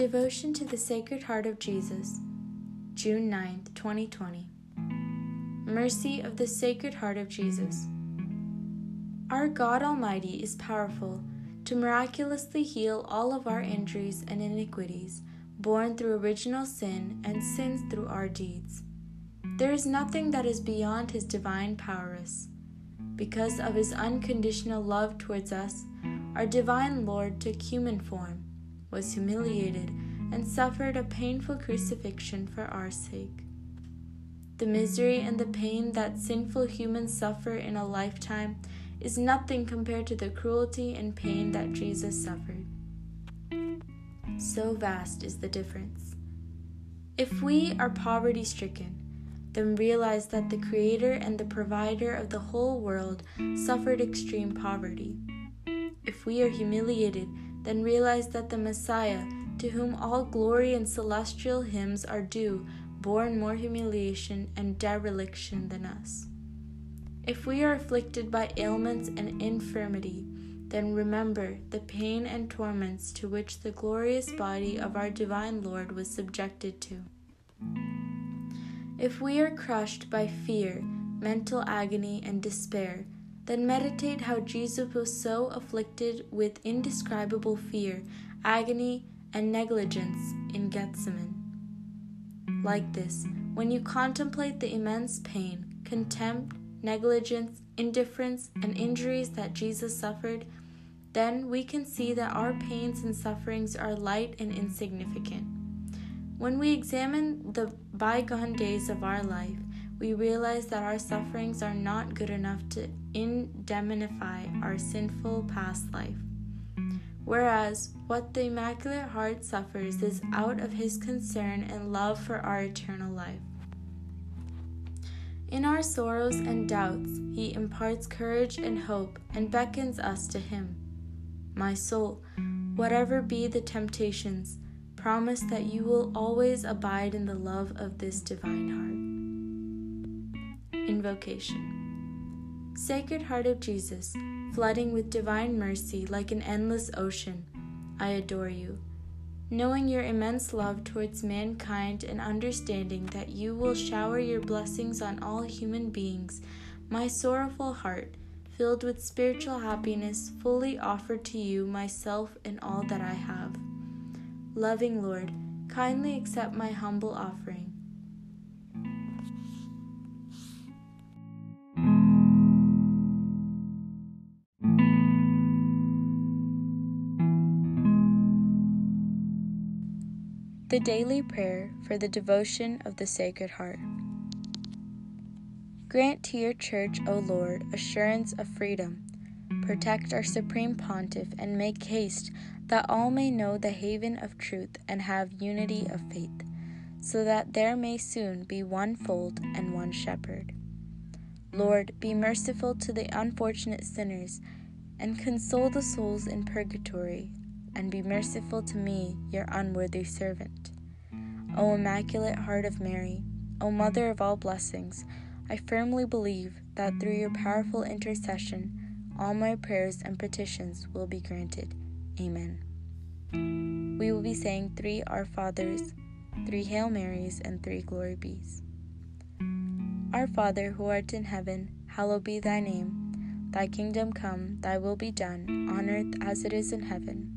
Devotion to the Sacred Heart of Jesus, June 9, 2020. Mercy of the Sacred Heart of Jesus. Our God Almighty is powerful to miraculously heal all of our injuries and iniquities, born through original sin and sins through our deeds. There is nothing that is beyond His divine prowess. Because of His unconditional love towards us, our divine Lord took human form was humiliated, and suffered a painful crucifixion for our sake. The misery and the pain that sinful humans suffer in a lifetime is nothing compared to the cruelty and pain that Jesus suffered. So vast is the difference. If we are poverty stricken, then realize that the Creator and the Provider of the whole world suffered extreme poverty. If we are humiliated, then realize that the Messiah, to whom all glory and celestial hymns are due, bore more humiliation and dereliction than us. If we are afflicted by ailments and infirmity, then remember the pain and torments to which the glorious body of our divine Lord was subjected to. If we are crushed by fear, mental agony, and despair, then meditate how Jesus was so afflicted with indescribable fear, agony, and negligence in Gethsemane. Like this, when you contemplate the immense pain, contempt, negligence, indifference, and injuries that Jesus suffered, then we can see that our pains and sufferings are light and insignificant. When we examine the bygone days of our life, we realize that our sufferings are not good enough to indemnify our sinful past life. Whereas what the Immaculate Heart suffers is out of his concern and love for our eternal life. In our sorrows and doubts, he imparts courage and hope and beckons us to him. My soul, whatever be the temptations, promise that you will always abide in the love of this divine heart. Invocation Sacred Heart of Jesus, flooding with divine mercy like an endless ocean, I adore you. Knowing your immense love towards mankind and understanding that you will shower your blessings on all human beings, my sorrowful heart, filled with spiritual happiness, fully offered to you myself and all that I have. Loving Lord, kindly accept my humble offering The Daily Prayer for the Devotion of the Sacred Heart. Grant to your Church, O Lord, assurance of freedom. Protect our Supreme Pontiff and make haste that all may know the haven of truth and have unity of faith, so that there may soon be one fold and one shepherd. Lord, be merciful to the unfortunate sinners and console the souls in purgatory and be merciful to me, your unworthy servant. O Immaculate Heart of Mary, O Mother of all blessings, I firmly believe that through your powerful intercession, all my prayers and petitions will be granted. Amen. We will be saying three Our Fathers, three Hail Marys, and three Glory Bees. Our Father, who art in heaven, hallowed be thy name. Thy kingdom come, thy will be done, on earth as it is in heaven.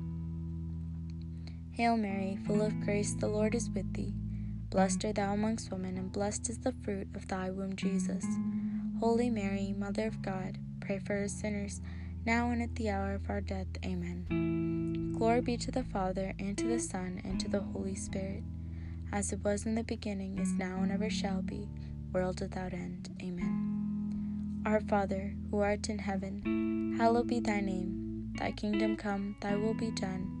Hail Mary, full of grace, the Lord is with thee. Blessed art thou amongst women, and blessed is the fruit of thy womb, Jesus. Holy Mary, Mother of God, pray for us sinners, now and at the hour of our death. Amen. Glory be to the Father, and to the Son, and to the Holy Spirit, as it was in the beginning, is now, and ever shall be, world without end. Amen. Our Father, who art in heaven, hallowed be thy name. Thy kingdom come, thy will be done,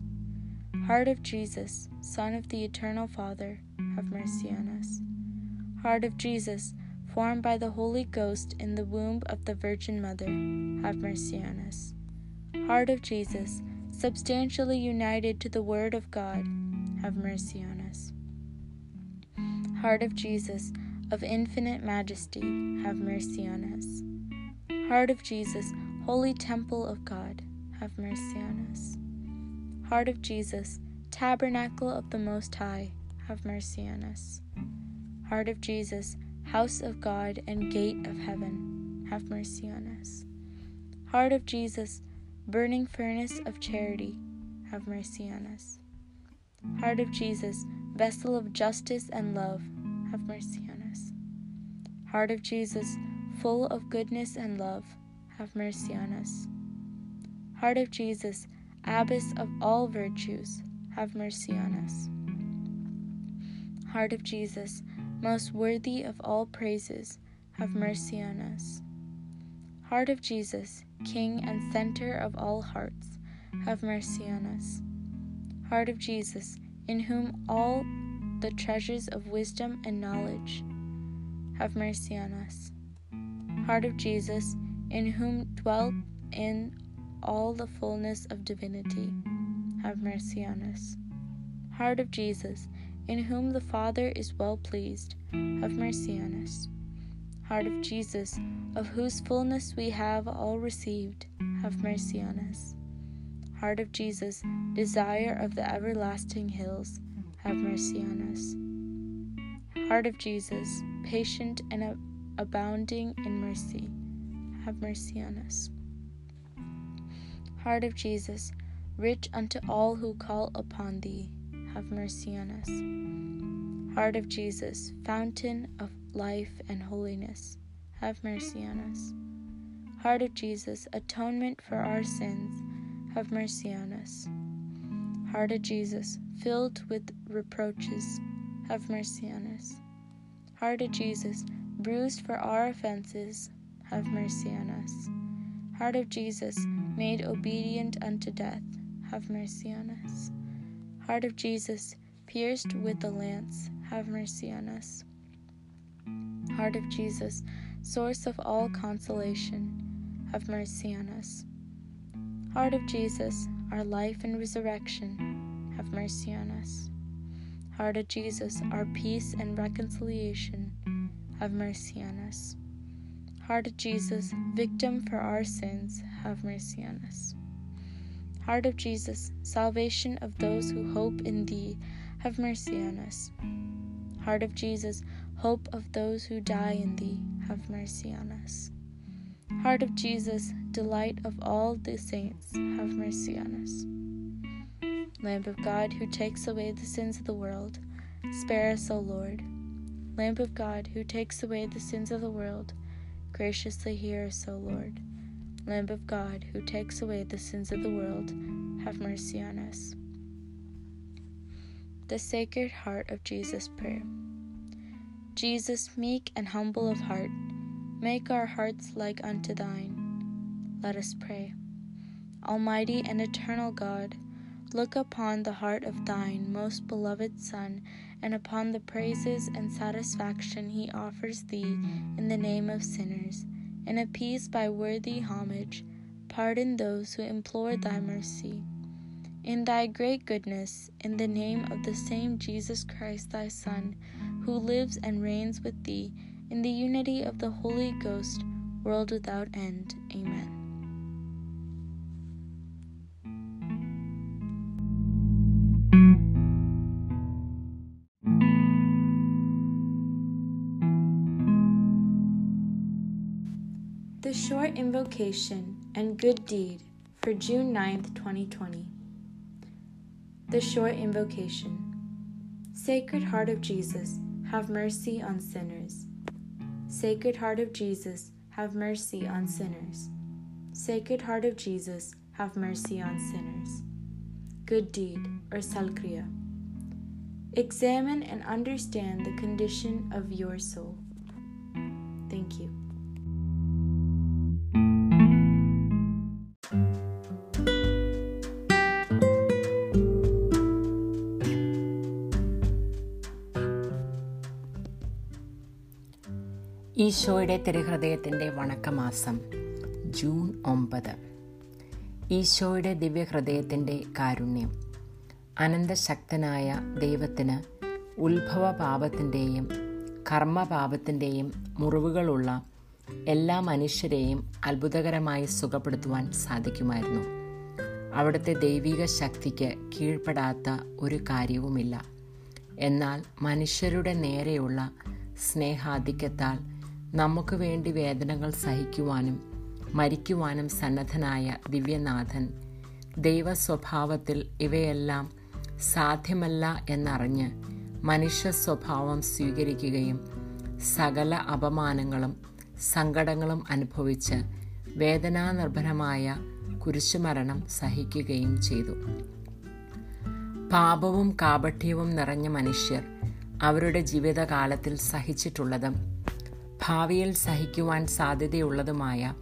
Heart of Jesus, Son of the Eternal Father, have mercy on us. Heart of Jesus, formed by the Holy Ghost in the womb of the Virgin Mother, have mercy on us. Heart of Jesus, substantially united to the Word of God, have mercy on us. Heart of Jesus, of infinite majesty, have mercy on us. Heart of Jesus, holy temple of God, have mercy on us. Heart of Jesus, tabernacle of the Most High, have mercy on us. Heart of Jesus, house of God and gate of heaven, have mercy on us. Heart of Jesus, burning furnace of charity, have mercy on us. Heart of Jesus, vessel of justice and love, have mercy on us. Heart of Jesus, full of goodness and love, have mercy on us. Heart of Jesus, Abbess of all virtues, have mercy on us. Heart of Jesus, most worthy of all praises, have mercy on us. Heart of Jesus, King and center of all hearts, have mercy on us. Heart of Jesus, in whom all the treasures of wisdom and knowledge, have mercy on us. Heart of Jesus, in whom dwelt in all the fullness of divinity, have mercy on us. Heart of Jesus, in whom the Father is well pleased, have mercy on us. Heart of Jesus, of whose fullness we have all received, have mercy on us. Heart of Jesus, desire of the everlasting hills, have mercy on us. Heart of Jesus, patient and abounding in mercy, have mercy on us. Heart of Jesus, rich unto all who call upon thee, have mercy on us. Heart of Jesus, fountain of life and holiness, have mercy on us. Heart of Jesus, atonement for our sins, have mercy on us. Heart of Jesus, filled with reproaches, have mercy on us. Heart of Jesus, bruised for our offenses, have mercy on us. Heart of Jesus, made obedient unto death, have mercy on us. Heart of Jesus, pierced with the lance, have mercy on us. Heart of Jesus, source of all consolation, have mercy on us. Heart of Jesus, our life and resurrection, have mercy on us. Heart of Jesus, our peace and reconciliation, have mercy on us. Heart of Jesus, victim for our sins, have mercy on us. Heart of Jesus, salvation of those who hope in Thee, have mercy on us. Heart of Jesus, hope of those who die in Thee, have mercy on us. Heart of Jesus, delight of all the saints, have mercy on us. Lamb of God, who takes away the sins of the world, spare us, O Lord. Lamb of God, who takes away the sins of the world, Graciously hear us, O Lord. Lamb of God, who takes away the sins of the world, have mercy on us. The Sacred Heart of Jesus Prayer. Jesus, meek and humble of heart, make our hearts like unto thine. Let us pray. Almighty and eternal God, look upon the heart of thine most beloved Son, and upon the praises and satisfaction he offers thee in the name of sinners, and appease by worthy homage, pardon those who implore thy mercy. In thy great goodness, in the name of the same Jesus Christ thy Son, who lives and reigns with thee in the unity of the Holy Ghost, world without end. Amen. Short invocation and good deed for June 9th, 2020. The short invocation. Sacred Heart of Jesus, have mercy on sinners. Sacred Heart of Jesus, have mercy on sinners. Sacred Heart of Jesus, have mercy on sinners. Good deed or Salkriya. Examine and understand the condition of your soul. Thank you. ഈശോയുടെ തിരുഹൃദയത്തിന്റെ വണക്കമാസം June ഒമ്പത്. ഈശോയുടെ ദിവ്യഹൃദയത്തിന്റെ കാരുണ്യം. അനന്തശക്തനായ ദൈവത്തിന് ഉത്ഭവ പാപത്തിന്റെയും കർമ്മപാപത്തിന്റെയും മുറിവുകളുള്ള എല്ലാ മനുഷ്യരെയും അത്ഭുതകരമായി സുഖപ്പെടുത്തുവാൻ സാധിക്കുമായിരുന്നു. അവിടുത്തെ ദൈവിക ശക്തിക്ക് കീഴ്പ്പെടാത്ത ഒരു കാര്യവുമില്ല. എന്നാൽ മനുഷ്യരുടെ നേരെയുള്ള സ്നേഹാധിക്യത്താൽ നമുക്ക് വേണ്ടി വേദനകൾ സഹിക്കുവാനും മരിക്കുവാനും സന്നദ്ധനായ ദിവ്യനാഥൻ ദൈവസ്വഭാവത്തിൽ ഇവയെല്ലാം സാധ്യമല്ല എന്നറിഞ്ഞ് മനുഷ്യ സ്വഭാവം സ്വീകരിക്കുകയും സകല അപമാനങ്ങളും സങ്കടങ്ങളും അനുഭവിച്ച് വേദനാനിർഭരമായ കുരിശുമരണം സഹിക്കുകയും ചെയ്തു. പാപവും കാപഠ്യവും നിറഞ്ഞ മനുഷ്യർ അവരുടെ ജീവിതകാലത്തിൽ സഹിച്ചിട്ടുള്ളതും ഭാവിയിൽ സഹിക്കുവാൻ സാധ്യതയുള്ളതുമായ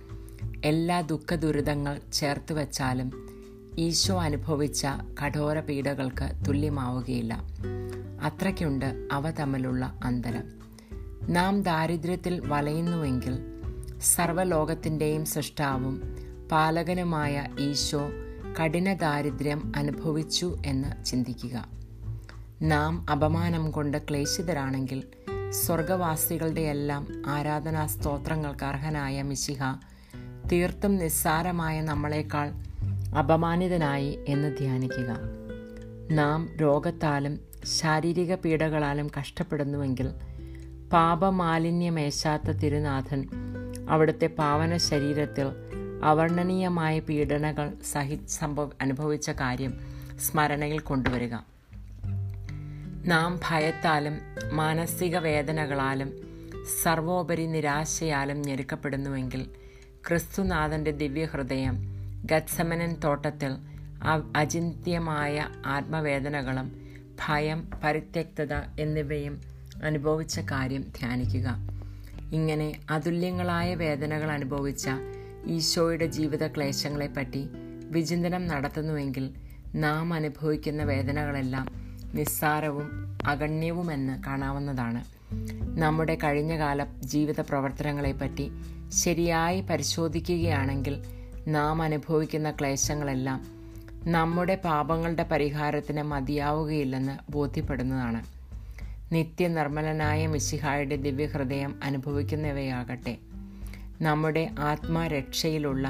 എല്ലാ ദുഃഖദുരിതങ്ങൾ ചേർത്ത് വച്ചാലും ഈശോ അനുഭവിച്ച കഠോര പീഡകൾക്ക് തുല്യമാവുകയില്ല. അത്രയ്ക്കുണ്ട് അവ തമ്മിലുള്ള അന്തരം. നാം ദാരിദ്ര്യത്തിൽ വലയുന്നുവെങ്കിൽ സർവലോകത്തിന്റെയും സൃഷ്ടാവും പാലകനുമായ ഈശോ കഠിന ദാരിദ്ര്യം അനുഭവിച്ചു എന്ന് ചിന്തിക്കുക. നാം അപമാനം കൊണ്ട് ക്ലേശിതരാണെങ്കിൽ സ്വർഗവാസികളുടെ എല്ലാം ആരാധനാ സ്തോത്രങ്ങൾക്ക് അർഹനായ മിശിഹ തീർത്തും നിസ്സാരമായ നമ്മളെക്കാൾ അപമാനിതനായി എന്ന് ധ്യാനിക്കുക. നാം രോഗത്താലും ശാരീരിക പീഡകളാലും കഷ്ടപ്പെടുന്നുവെങ്കിൽ പാപമാലിന്യമേശാത്ത തിരുനാഥൻ അവിടുത്തെ പാവന ശരീരത്തിൽ അവർണനീയമായ പീഡനകൾ സഹി സംഭവ അനുഭവിച്ച കാര്യം സ്മരണയിൽ കൊണ്ടുവരിക. നാം ഭയത്താലും മാനസിക വേദനകളാലും സർവോപരി നിരാശയാലും ഞെരുക്കപ്പെടുന്നുവെങ്കിൽ ക്രിസ്തുനാഥന്റെ ദിവ്യഹൃദയം ഗത്സമനൻ തോട്ടത്തിൽ അചിന്ത്യമായ ആത്മവേദനകളും ഭയം പരിത്യക്തത എന്നിവയും അനുഭവിച്ച കാര്യം ധ്യാനിക്കുക. ഇങ്ങനെ അതുല്യങ്ങളായ വേദനകൾ അനുഭവിച്ച ഈശോയുടെ ജീവിത ക്ലേശങ്ങളെപ്പറ്റി വിചിന്തനം നടത്തുന്നുവെങ്കിൽ നാം അനുഭവിക്കുന്ന വേദനകളെല്ലാം നിസ്സാരവും അഗണ്യവുമെന്ന് കാണാവുന്നതാണ്. നമ്മുടെ കഴിഞ്ഞകാല ജീവിത പ്രവർത്തനങ്ങളെപ്പറ്റി ശരിയായി പരിശോധിക്കുകയാണെങ്കിൽ നാം അനുഭവിക്കുന്ന ക്ലേശങ്ങളെല്ലാം നമ്മുടെ പാപങ്ങളുടെ പരിഹാരത്തിന് മതിയാവുകയില്ലെന്ന് ബോധ്യപ്പെടുന്നതാണ്. നിത്യനിർമ്മലനായ മിശിഹായുടെ ദിവ്യഹൃദയം അനുഭവിക്കുന്നവയാകട്ടെ നമ്മുടെ ആത്മരക്ഷയിലുള്ള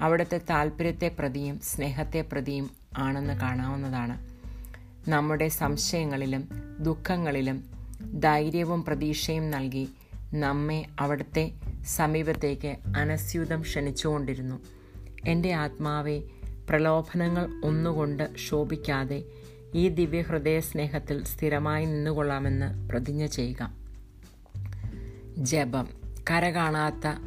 അവിടുത്തെ താല്പര്യത്തെ പ്രതിയും സ്നേഹത്തെ പ്രതിയും ആണെന്ന് കാണാവുന്നതാണ്. നമ്മുടെ സംശയങ്ങളിലും ദുഃഖങ്ങളിലും ധൈര്യവും പ്രതീക്ഷയും നൽകി നമ്മെ അവിടുത്തെ സമീപത്തേക്ക് അനസ്യൂതം ക്ഷണിച്ചുകൊണ്ടിരുന്നു. എന്റെ ആത്മാവെ പ്രലോഭനങ്ങൾ ഒന്നുകൊണ്ട് ശോഭിക്കാതെ ഈ ദിവ്യഹൃദയ സ്നേഹത്തിൽ സ്ഥിരമായി നിന്നുകൊള്ളാമെന്ന് പ്രതിജ്ഞ ചെയ്യുക. ജപം. കരകാണാത്ത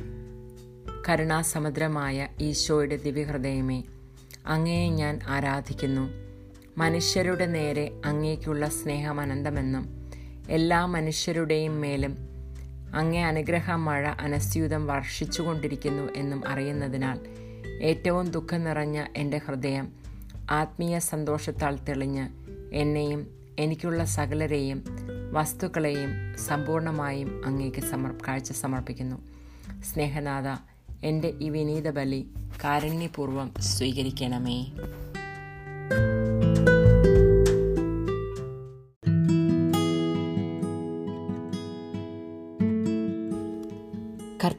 കരുണാസമുദ്രമായ ഈശോയുടെ ദിവ്യഹൃദയമേ അങ്ങയെ ഞാൻ ആരാധിക്കുന്നു. മനുഷ്യരുടെ നേരെ അങ്ങേക്കുള്ള സ്നേഹം അനന്തമെന്നും എല്ലാ മനുഷ്യരുടെയും മേലും അങ്ങേ അനുഗ്രഹ മഴ അനസ്യൂതം വർഷിച്ചുകൊണ്ടിരിക്കുന്നു എന്നും അറിയുന്നതിനാൽ ഏറ്റവും ദുഃഖം നിറഞ്ഞ എന്റെ ഹൃദയം ആത്മീയ സന്തോഷത്താൽ തെളിഞ്ഞ് എന്നെയും എനിക്കുള്ള സകലരെയും വസ്തുക്കളെയും സമ്പൂർണമായും അങ്ങേക്ക് സമർ കാഴ്ച സമർപ്പിക്കുന്നു. സ്നേഹനാഥ എന്റെ ഈ വിനീത ബലി കാരുണ്യപൂർവം സ്വീകരിക്കണമേ.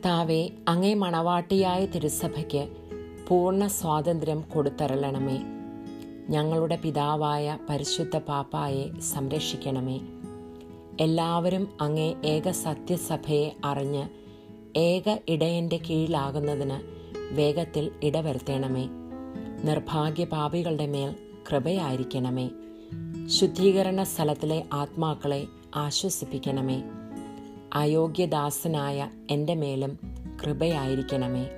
കർത്താവെ അങ്ങേ മണവാട്ടിയായ തിരുസഭയ്ക്ക് പൂർണ സ്വാതന്ത്ര്യം കൊടുത്തരളണമേ. ഞങ്ങളുടെ പിതാവായ പരിശുദ്ധ പാപ്പായെ സംരക്ഷിക്കണമേ. എല്ലാവരും അങ്ങേ ഏക സത്യസഭയെ അറിഞ്ഞ് ഏക ഇടയന്റെ കീഴിലാകുന്നതിന് വേഗത്തിൽ ഇടവരുത്തണമേ. നിർഭാഗ്യ പാപികളുടെ മേൽ കൃപയായിരിക്കണമേ. ശുദ്ധീകരണ സ്ഥലത്തിലെ ആത്മാക്കളെ ആശ്വസിപ്പിക്കണമേ. അയോഗ്യദാസനായ എന്റെ മേലും കൃപയായിരിക്കണമേ.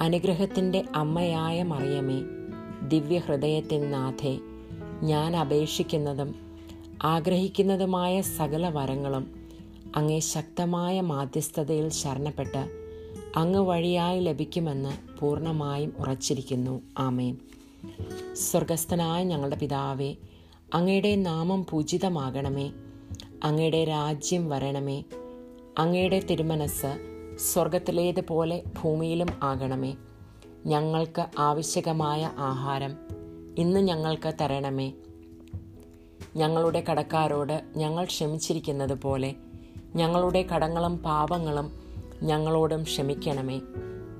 അനുഗ്രഹത്തിന്റെ അമ്മയായ മറിയമേ ദിവ്യഹൃദയത്തിൻ നാഥേ ഞാൻ അപേക്ഷിക്കുന്നതും ആഗ്രഹിക്കുന്നതുമായ സകല വരങ്ങളും അങ്ങേ ശക്തമായ മാധ്യസ്ഥതയിൽ ശരണപ്പെട്ട് അങ്ങ് വഴിയായി ലഭിക്കുമെന്ന് പൂർണമായും ഉറച്ചിരിക്കുന്നു. ആമേൻ. സ്വർഗസ്ഥനായ ഞങ്ങളുടെ പിതാവേ അങ്ങയുടെ നാമം പൂജിതമാകണമേ അങ്ങയുടെ രാജ്യം വരണമേ അങ്ങയുടെ തിരുമനസ് സ്വർഗത്തിലേതുപോലെ ഭൂമിയിലും ആകണമേ. ഞങ്ങൾക്ക് ആവശ്യകമായ ആഹാരം ഇന്ന് ഞങ്ങൾക്ക് തരണമേ. ഞങ്ങളുടെ കടക്കാരോട് ഞങ്ങൾ ക്ഷമിച്ചിരിക്കുന്നത് പോലെ ഞങ്ങളുടെ കടങ്ങളും പാപങ്ങളും ഞങ്ങളോടും ക്ഷമിക്കണമേ.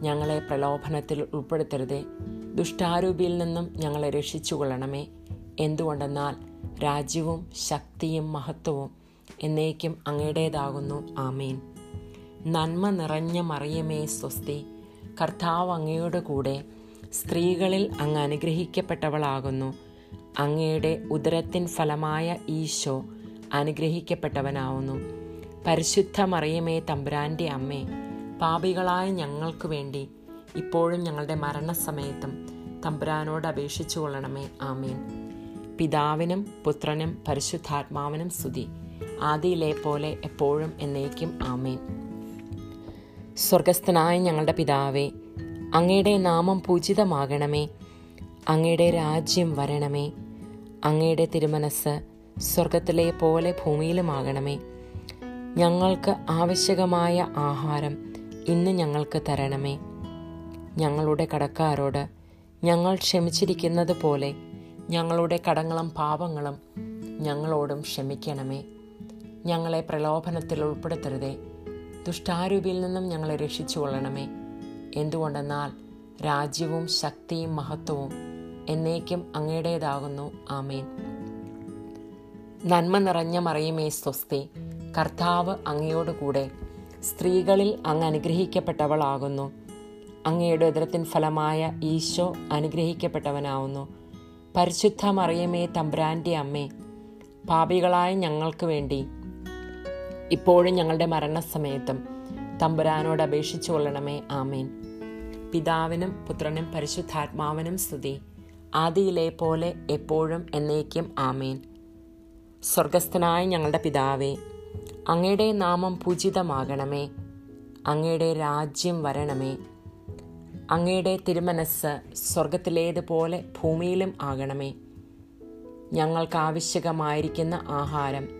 ഞങ്ങളെ പ്രലോഭനത്തിൽ ഉൾപ്പെടുത്തരുതേ. ദുഷ്ടാരൂപിയിൽ നിന്നും ഞങ്ങളെ രക്ഷിച്ചുകൊള്ളണമേ. എന്തുകൊണ്ടെന്നാൽ രാജ്യവും ശക്തിയും മഹത്വവും എന്നേക്കും അങ്ങയുടേതാകുന്നു. ആമേൻ. നന്മ നിറഞ്ഞ മറിയമേ സ്വസ്തി. കർത്താവ് അങ്ങയുടെ കൂടെ സ്ത്രീകളിൽ അങ്ങ് അനുഗ്രഹിക്കപ്പെട്ടവളാകുന്നു. അങ്ങയുടെ ഉദരത്തിൻ ഫലമായ ഈശോ അനുഗ്രഹിക്കപ്പെട്ടവനാവുന്നു. പരിശുദ്ധ മറിയമേ തമ്പുരാന്റെ അമ്മേ പാപികളായ ഞങ്ങൾക്ക് വേണ്ടി ഇപ്പോഴും ഞങ്ങളുടെ മരണസമയത്തും തമ്പുരാനോട് അപേക്ഷിച്ചു കൊള്ളണമേ ആമേൻ. പിതാവിനും പുത്രനും പരിശുദ്ധാത്മാവിനും സ്തുതി. ആദിയിലെ പോലെ എപ്പോഴും എന്നേക്കും ആമേൻ. സ്വർഗസ്ഥനായ ഞങ്ങളുടെ പിതാവേ അങ്ങയുടെ നാമം പൂജിതമാകണമേ. അങ്ങയുടെ രാജ്യം വരണമേ. അങ്ങയുടെ തിരുമനസ് സ്വർഗത്തിലെ പോലെ ഭൂമിയിലുമാകണമേ. ഞങ്ങൾക്ക് ആവശ്യകമായ ആഹാരം ഇന്ന് ഞങ്ങൾക്ക് തരണമേ. ഞങ്ങളുടെ കടക്കാരോട് ഞങ്ങൾ ക്ഷമിച്ചിരിക്കുന്നത് പോലെ ഞങ്ങളുടെ കടങ്ങളും പാപങ്ങളും ഞങ്ങളോടും ക്ഷമിക്കണമേ. ഞങ്ങളെ പ്രലോഭനത്തിൽ ഉൾപ്പെടുത്തരുതേ. ദുഷ്ടാരൂപിയിൽ നിന്നും ഞങ്ങളെ രക്ഷിച്ചു കൊള്ളണമേ എന്തുകൊണ്ടെന്നാൽ രാജ്യവും ശക്തിയും മഹത്വവും എന്നേക്കും അങ്ങയുടേതാകുന്നു. ആമേൻ. നന്മ നിറഞ്ഞ മറിയമേ സ്വസ്തി. കർത്താവ് അങ്ങയോടുകൂടെ സ്ത്രീകളിൽ അങ്ങ് അനുഗ്രഹിക്കപ്പെട്ടവളാകുന്നു. അങ്ങയുടെ ഉദരത്തിൻ ഫലമായ ഈശോ അനുഗ്രഹിക്കപ്പെട്ടവനാവുന്നു. പരിശുദ്ധ മറിയമേ തമ്പ്രാന്റെ അമ്മേ പാപികളായ ഞങ്ങൾക്ക് വേണ്ടി ഇപ്പോഴും ഞങ്ങളുടെ മരണസമയത്തും തമ്പുരാനോട് അപേക്ഷിച്ചു കൊള്ളണമേ ആമേൻ. പിതാവിനും പുത്രനും പരിശുദ്ധാത്മാവിനും സ്തുതി. ആദിയിലെ പോലെ എപ്പോഴും എന്നേക്കും ആമേൻ. സ്വർഗസ്ഥനായ ഞങ്ങളുടെ പിതാവേ അങ്ങയുടെ നാമം പൂജിതമാകണമേ. അങ്ങയുടെ രാജ്യം വരണമേ. അങ്ങയുടെ തിരുമനസ് സ്വർഗത്തിലേതുപോലെ ഭൂമിയിലും ആകണമേ. ഞങ്ങൾക്ക് ആവശ്യകമായിരിക്കുന്ന ആഹാരം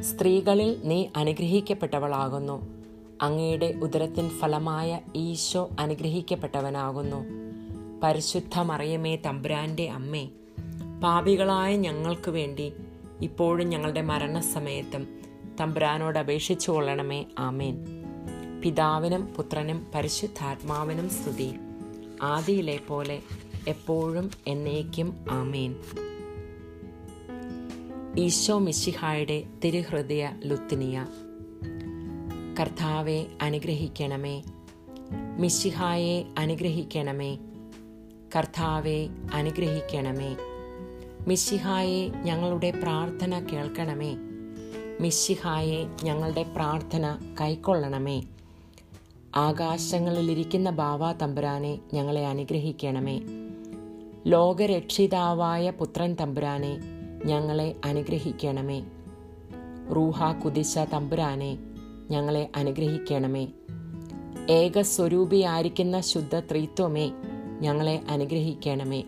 സ്ത്രീകളിൽ നീ അനുഗ്രഹിക്കപ്പെട്ടവളാകുന്നു. അങ്ങയുടെ ഉദരത്തിൻ ഫലമായ ഈശോ അനുഗ്രഹിക്കപ്പെട്ടവനാകുന്നു. പരിശുദ്ധ മറിയമേ തമ്പുരാന്റെ അമ്മേ പാപികളായ ഞങ്ങൾക്ക് വേണ്ടി ഇപ്പോഴും ഞങ്ങളുടെ മരണസമയത്തും തമ്പുരാനോട് അപേക്ഷിച്ചു കൊള്ളണമേ. ആമേൻ. പിതാവിനും പുത്രനും പരിശുദ്ധാത്മാവിനും സ്തുതി. ആദിയിലെ പോലെ എപ്പോഴും എന്നേക്കും ആമേൻ. ഈശോ മിശിഹായുടെ തിരുഹൃദയ ലുത്തിനിയ. കർത്താവെ അനുഗ്രഹിക്കണമേ. മിശിഹായെ അനുഗ്രഹിക്കണമേ. കർത്താവെ അനുഗ്രഹിക്കണമേ. മിശിഹായെ ഞങ്ങളുടെ പ്രാർത്ഥന കേൾക്കണമേ. മിശിഹായെ ഞങ്ങളുടെ പ്രാർത്ഥന കൈക്കൊള്ളണമേ. ആകാശങ്ങളിലിരിക്കുന്ന ബാവാ തമ്പുരാനെ ഞങ്ങളെ അനുഗ്രഹിക്കണമേ. ലോകരക്ഷിതാവായ പുത്രൻ തമ്പുരാനെ ഞങ്ങളെ അനുഗ്രഹിക്കണമേ. റൂഹ കുതിശ തമ്പുരാനെ ഞങ്ങളെ അനുഗ്രഹിക്കണമേ. ഏകസ്വരൂപിയായിരിക്കുന്ന ശുദ്ധ ത്രിത്വമേ ഞങ്ങളെ അനുഗ്രഹിക്കണമേ.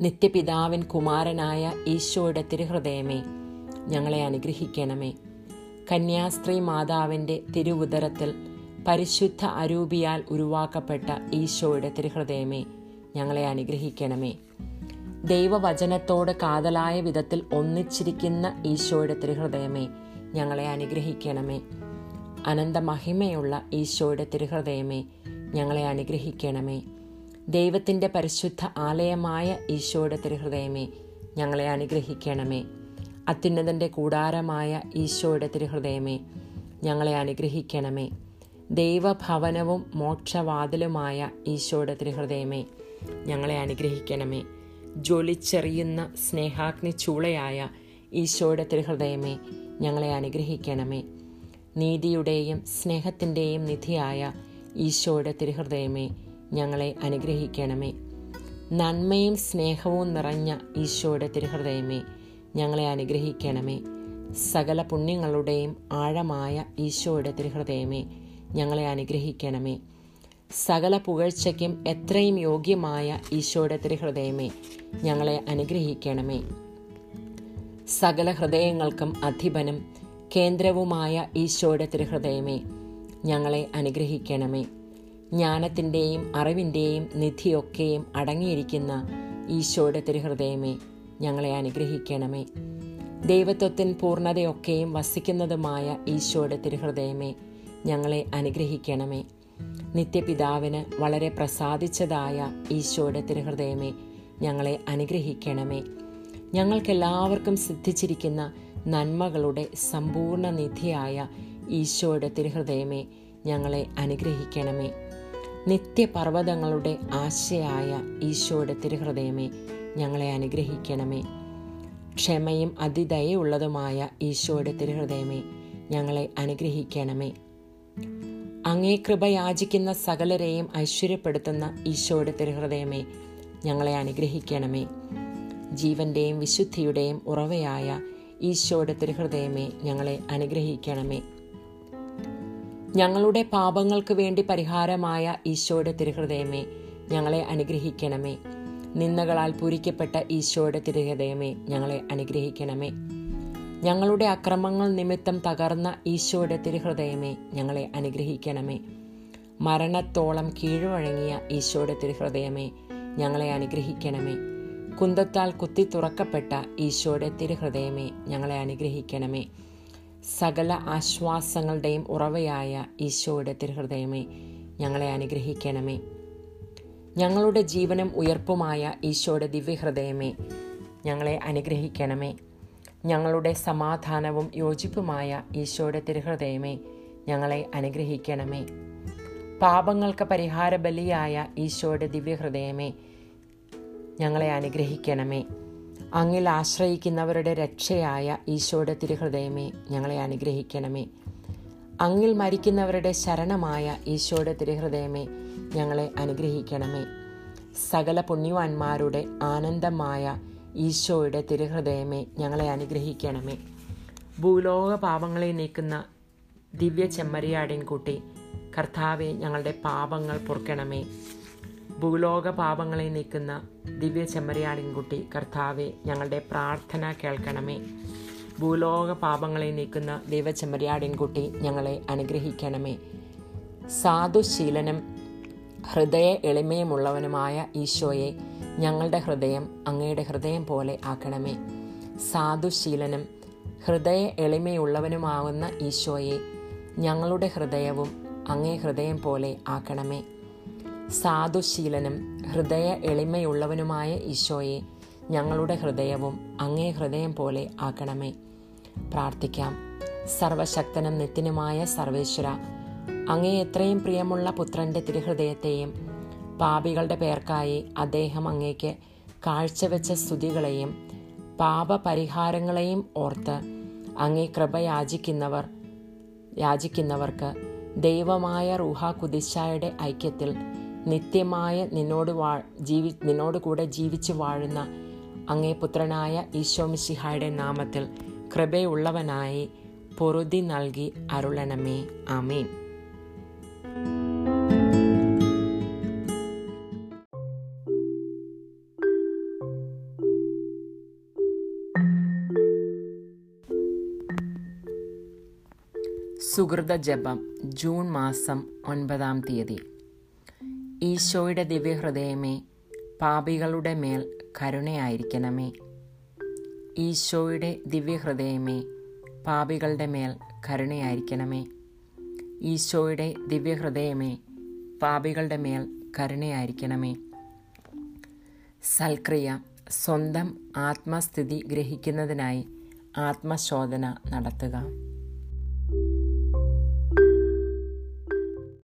നിത്യപിതാവിൻ കുമാരനായ ഈശോയുടെ തിരുഹൃദയമേ ഞങ്ങളെ അനുഗ്രഹിക്കണമേ. കന്യാസ്ത്രീ മാതാവിന്റെ തിരുവുദരത്തിൽ പരിശുദ്ധ അരൂപിയാൽ ഉരുവാക്കപ്പെട്ട ഈശോയുടെ തിരുഹൃദയമേ ഞങ്ങളെ അനുഗ്രഹിക്കണമേ. ദൈവവചനത്തോട് കാതലായ വിധത്തിൽ ഒന്നിച്ചിരിക്കുന്ന ഈശോയുടെ തിരുഹൃദയമേ ഞങ്ങളെ അനുഗ്രഹിക്കണമേ. അനന്ത മഹിമയുള്ള ഈശോയുടെ തിരുഹൃദയമേ ഞങ്ങളെ അനുഗ്രഹിക്കണമേ. ദൈവത്തിന്റെ പരിശുദ്ധ ആലയമായ ഈശോയുടെ തിരുഹൃദയമേ ഞങ്ങളെ അനുഗ്രഹിക്കണമേ. അത്യുന്നതന്റെ കൂടാരമായ ഈശോയുടെ തിരുഹൃദയമേ ഞങ്ങളെ അനുഗ്രഹിക്കണമേ. ദൈവഭവനവും മോക്ഷവാതിലുമായ ഈശോയുടെ തിരുഹൃദയമേ ഞങ്ങളെ അനുഗ്രഹിക്കണമേ. ജ്വലിച്ചെറിയുന്ന സ്നേഹാഗ്നി ചൂളയായ ഈശോയുടെ തിരുഹൃദയമേ ഞങ്ങളെ അനുഗ്രഹിക്കണമേ. നീതിയുടെയും സ്നേഹത്തിന്റെയും നിധിയായ ഈശോയുടെ തിരുഹൃദയമേ ഞങ്ങളെ അനുഗ്രഹിക്കണമേ. നന്മയും സ്നേഹവും നിറഞ്ഞ ഈശോയുടെ തിരുഹൃദയമേ ഞങ്ങളെ അനുഗ്രഹിക്കണമേ. സകല പുണ്യങ്ങളുടെയും ആഴമായ ഈശോയുടെ തിരുഹൃദയമേ ഞങ്ങളെ അനുഗ്രഹിക്കണമേ. സകല പുകഴ്ചയ്ക്കും എത്രയും യോഗ്യമായ ഈശോയുടെ തിരുഹൃദയമേ ഞങ്ങളെ അനുഗ്രഹിക്കണമേ. സകല ഹൃദയങ്ങൾക്കും അധിപനും കേന്ദ്രവുമായ ഈശോയുടെ തിരുഹൃദയമേ ഞങ്ങളെ അനുഗ്രഹിക്കണമേ. ജ്ഞാനത്തിന്റെയും അറിവിന്റെയും നിധിയൊക്കെയും അടങ്ങിയിരിക്കുന്ന ഈശോയുടെ തിരുഹൃദയമേ ഞങ്ങളെ അനുഗ്രഹിക്കണമേ. ദൈവത്വത്തിൻ പൂർണതയൊക്കെയും വസിക്കുന്നതുമായ ഈശോയുടെ തിരുഹൃദയമേ ഞങ്ങളെ അനുഗ്രഹിക്കണമേ. നിത്യപിതാവിന് വളരെ പ്രസാദിച്ചതായ ഈശോയുടെ തിരുഹൃദയമേ ഞങ്ങളെ അനുഗ്രഹിക്കണമേ. ഞങ്ങൾക്കെല്ലാവർക്കും സിദ്ധിച്ചിരിക്കുന്ന നന്മകളുടെ സമ്പൂർണ നിധിയായ ഈശോയുടെ തിരുഹൃദയമേ ഞങ്ങളെ അനുഗ്രഹിക്കണമേ. നിത്യപർവതങ്ങളുടെ ആശയായ ഈശോയുടെ തിരുഹൃദയമേ ഞങ്ങളെ അനുഗ്രഹിക്കണമേ. ക്ഷമയും അതിദയുള്ളതുമായ ഈശോയുടെ തിരുഹൃദയമേ ഞങ്ങളെ അനുഗ്രഹിക്കണമേ. അങ്ങേ കൃപ യാചിക്കുന്ന സകലരെയും ഐശ്വര്യപ്പെടുത്തുന്ന ഈശോയുടെ തിരുഹൃദയമേ ഞങ്ങളെ അനുഗ്രഹിക്കണമേ. ജീവന്റെയും വിശുദ്ധിയുടെയും ഉറവയായ ഈശോയുടെ തിരുഹൃദയമേ ഞങ്ങളെ അനുഗ്രഹിക്കണമേ. ഞങ്ങളുടെ പാപങ്ങൾക്ക് വേണ്ടി പരിഹാരമായ ഈശോയുടെ തിരുഹൃദയമേ ഞങ്ങളെ അനുഗ്രഹിക്കണമേ. നിന്ദകളാൽ പൂരിക്കപ്പെട്ട ഈശോയുടെ തിരുഹൃദയമേ ഞങ്ങളെ അനുഗ്രഹിക്കണമേ. ഞങ്ങളുടെ അക്രമങ്ങൾ നിമിത്തം തകർന്ന ഈശോയുടെ തിരുഹൃദയമേ ഞങ്ങളെ അനുഗ്രഹിക്കണമേ. മരണത്തോളം കീഴ്വഴങ്ങിയ ഈശോയുടെ തിരുഹൃദയമേ ഞങ്ങളെ അനുഗ്രഹിക്കണമേ. കുന്തത്താൽ കുത്തി തുറക്കപ്പെട്ട ഈശോയുടെ തിരുഹൃദയമേ ഞങ്ങളെ അനുഗ്രഹിക്കണമേ. സകല ആശ്വാസങ്ങളുടെയും ഉറവയായ ഈശോയുടെ തിരുഹൃദയമേ ഞങ്ങളെ അനുഗ്രഹിക്കണമേ. ഞങ്ങളുടെ ജീവനും ഉയർപ്പുമായ ഈശോയുടെ ദിവ്യഹൃദയമേ ഞങ്ങളെ അനുഗ്രഹിക്കണമേ. ഞങ്ങളുടെ സമാധാനവും യോജിപ്പുമായ ഈശോയുടെ തിരുഹൃദയമേ ഞങ്ങളെ അനുഗ്രഹിക്കണമേ. പാപങ്ങൾക്ക് പരിഹാര ബലിയായ ഈശോയുടെ ദിവ്യഹൃദയമേ ഞങ്ങളെ അനുഗ്രഹിക്കണമേ. അങ്ങിൽ ആശ്രയിക്കുന്നവരുടെ രക്ഷയായ ഈശോയുടെ തിരുഹൃദയമേ ഞങ്ങളെ അനുഗ്രഹിക്കണമേ. അങ്ങിൽ മരിക്കുന്നവരുടെ ശരണമായ ഈശോയുടെ തിരുഹൃദയമേ ഞങ്ങളെ അനുഗ്രഹിക്കണമേ. സകല പുണ്യവാന്മാരുടെ ആനന്ദമായ ഈശോയുടെ തിരുഹൃദയമേ ഞങ്ങളെ അനുഗ്രഹിക്കണമേ. ഭൂലോക പാപങ്ങളെ നീക്കുന്ന ദിവ്യ ചെമ്മരിയാടിൻകുട്ടി കർത്താവെ ഞങ്ങളുടെ പാപങ്ങൾ പൊറുക്കണമേ. ഭൂലോക പാപങ്ങളെ നീക്കുന്ന ദിവ്യ ചെമ്മരിയാടിൻകുട്ടി കർത്താവെ ഞങ്ങളുടെ പ്രാർത്ഥന കേൾക്കണമേ. ഭൂലോക പാപങ്ങളെ നീക്കുന്ന ദിവ്യ ചെമ്മരിയാടിൻകുട്ടി ഞങ്ങളെ അനുഗ്രഹിക്കണമേ. സാധുശീലനം ഹൃദയ എളിമയുമുള്ളവനുമായ ഈശോയെ ഞങ്ങളുടെ ഹൃദയം അങ്ങയുടെ ഹൃദയം പോലെ ആക്കണമേ. സാധുശീലനും ഹൃദയ എളിമയുള്ളവനുമാകുന്ന ഈശോയെ ഞങ്ങളുടെ ഹൃദയവും അങ്ങേ ഹൃദയം പോലെ ആക്കണമേ. സാധുശീലനും ഹൃദയ എളിമയുള്ളവനുമായ ഈശോയെ ഞങ്ങളുടെ ഹൃദയവും അങ്ങേ ഹൃദയം പോലെ ആക്കണമേ. പ്രാർത്ഥിക്കാം. സർവശക്തനും നിത്യനുമായ സർവേശ്വര അങ്ങേ എത്രയും പ്രിയമുള്ള പുത്രന്റെ തിരുഹൃദയത്തെയും പാപികളുടെ പേർക്കായി അദ്ദേഹം അങ്ങേക്ക് കാഴ്ചവെച്ച സ്തുതികളെയും പാപപരിഹാരങ്ങളെയും ഓർത്ത് അങ്ങേ കൃപ യാചിക്കുന്നവർ യാചിക്കുന്നവർക്ക് ദൈവമായ റുഹ കുതിശായുടെ ഐക്യത്തിൽ നിത്യമായ നിന്നോട് വാ ജീവി നിന്നോട് കൂടെ ജീവിച്ച് വാഴുന്ന അങ്ങേ പുത്രനായ ഈശോമിശിഹായുടെ നാമത്തിൽ കൃപയുള്ളവനായി പൊറുതി നൽകി അരുളണമേ. ആമേൻ. സുഹൃത ജപം ജൂൺ മാസം ഒൻപതാം തീയതി. ഈശോയുടെ ദിവ്യഹൃദയമേ പാപികളുടെ മേൽ കരുണയായിരിക്കണമേ. ഈശോയുടെ ദിവ്യഹൃദയമേ പാപികളുടെ മേൽ കരുണയായിരിക്കണമേ. ഈശോയുടെ ദിവ്യഹൃദയമേ പാപികളുടെ മേൽ കരുണയായിരിക്കണമേ. സൽക്രിയ സ്വന്തം ആത്മസ്ഥിതി ഗ്രഹിക്കുന്നതിനായി ആത്മശോധന നടത്തുക.